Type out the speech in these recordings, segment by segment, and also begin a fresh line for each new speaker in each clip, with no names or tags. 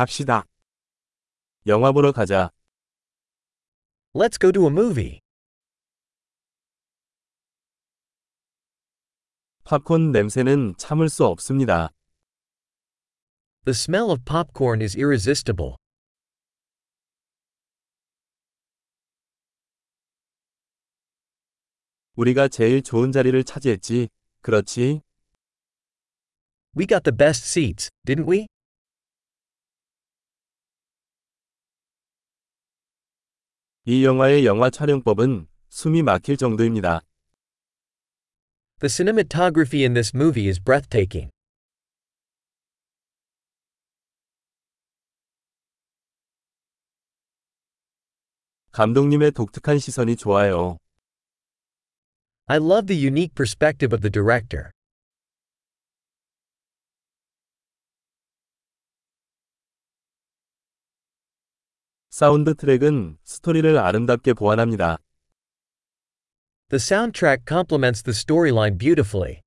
갑시다.
영화 보러 가자.
Let's go to a movie.
팝콘 냄새는 참을 수 없습니다.
The smell of popcorn is irresistible.
우리가 제일 좋은 자리를 차지했지. 그렇지?
We got the best seats, didn't we?
이 영화의 영화 촬영법은 숨이 막힐 정도입니다.
The cinematography in this movie is breathtaking.
감독님의 독특한 시선이 좋아요.
I love the unique perspective of the director.
사운드 트랙은 스토리를 아름답게 보완합니다.
The soundtrack complements the storyline beautifully.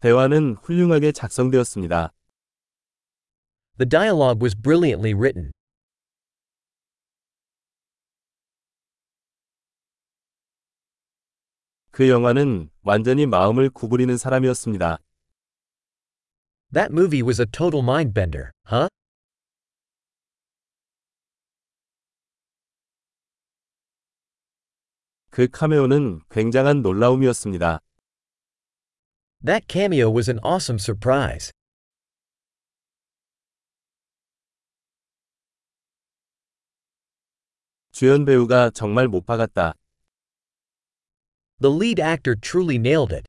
대화는 훌륭하게 작성되었습니다.
The dialogue was brilliantly written.
그 영화는 완전히 마음을 구부리는 사람이었습니다.
That movie was a total mindbender, huh?
그 카메오는 굉장한 놀라움이었습니다.
That cameo was an awesome surprise.
주연 배우가 정말 못 박았다.
The lead actor truly nailed it.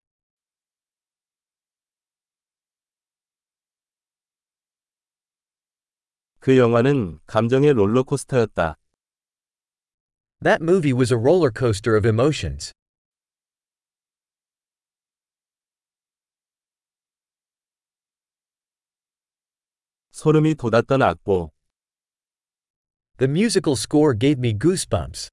그 영화는 감정의 롤러코스터였다.
That movie was a roller coaster of emotions.
소름이 돋았던 악보.
The musical score gave me goosebumps.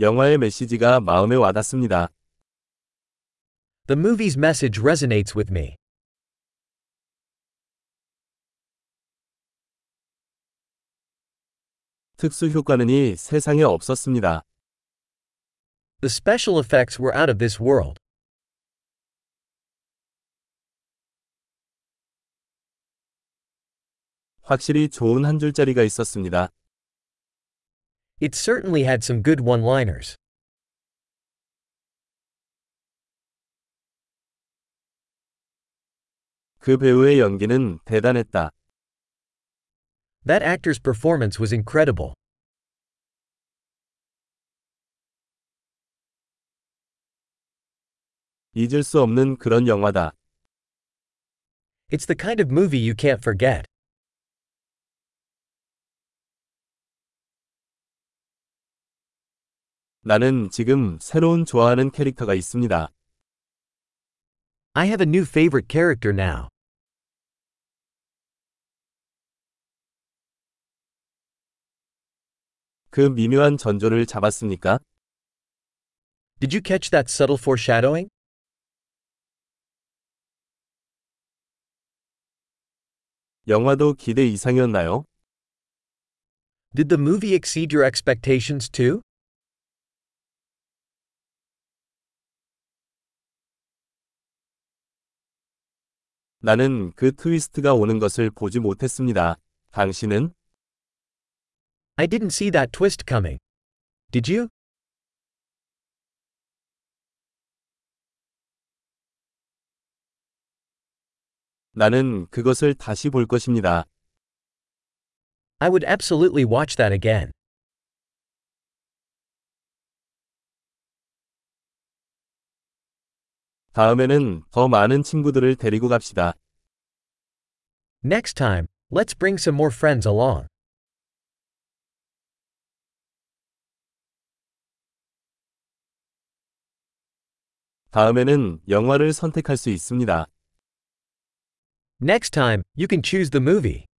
영화의 메시지가 마음에 와닿습니다.
The movie's message resonates with me.
특수 효과는 이 세상에 없었습니다.
The special effects were out of this world.
확실히 좋은 한 줄짜리가 있었습니다.
It certainly had some good one
그 배우의 연기는 대단했다.
That actor's performance was incredible.
잊을 수 없는 그런 영화다.
It's the kind of movie you can't forget.
나는 지금 새로운 좋아하는 캐릭터가 있습니다.
I have a new favorite character now.
그 미묘한 전조를 잡았습니까?
Did you catch that subtle foreshadowing?
영화도 기대 이상이었나요?
Did the movie exceed your expectations too?
나는 그 트위스트가 오는 것을 보지 못했습니다. 당신은?
I didn't see that twist coming. Did you?
나는 그것을 다시 볼 것입니다.
I would absolutely watch that again.
다음에는 더 많은 친구들을 데리고 갑시다.
Next time, let's bring some more friends along.
다음에는 영화를 선택할 수 있습니다.
Next time, you can choose the movie.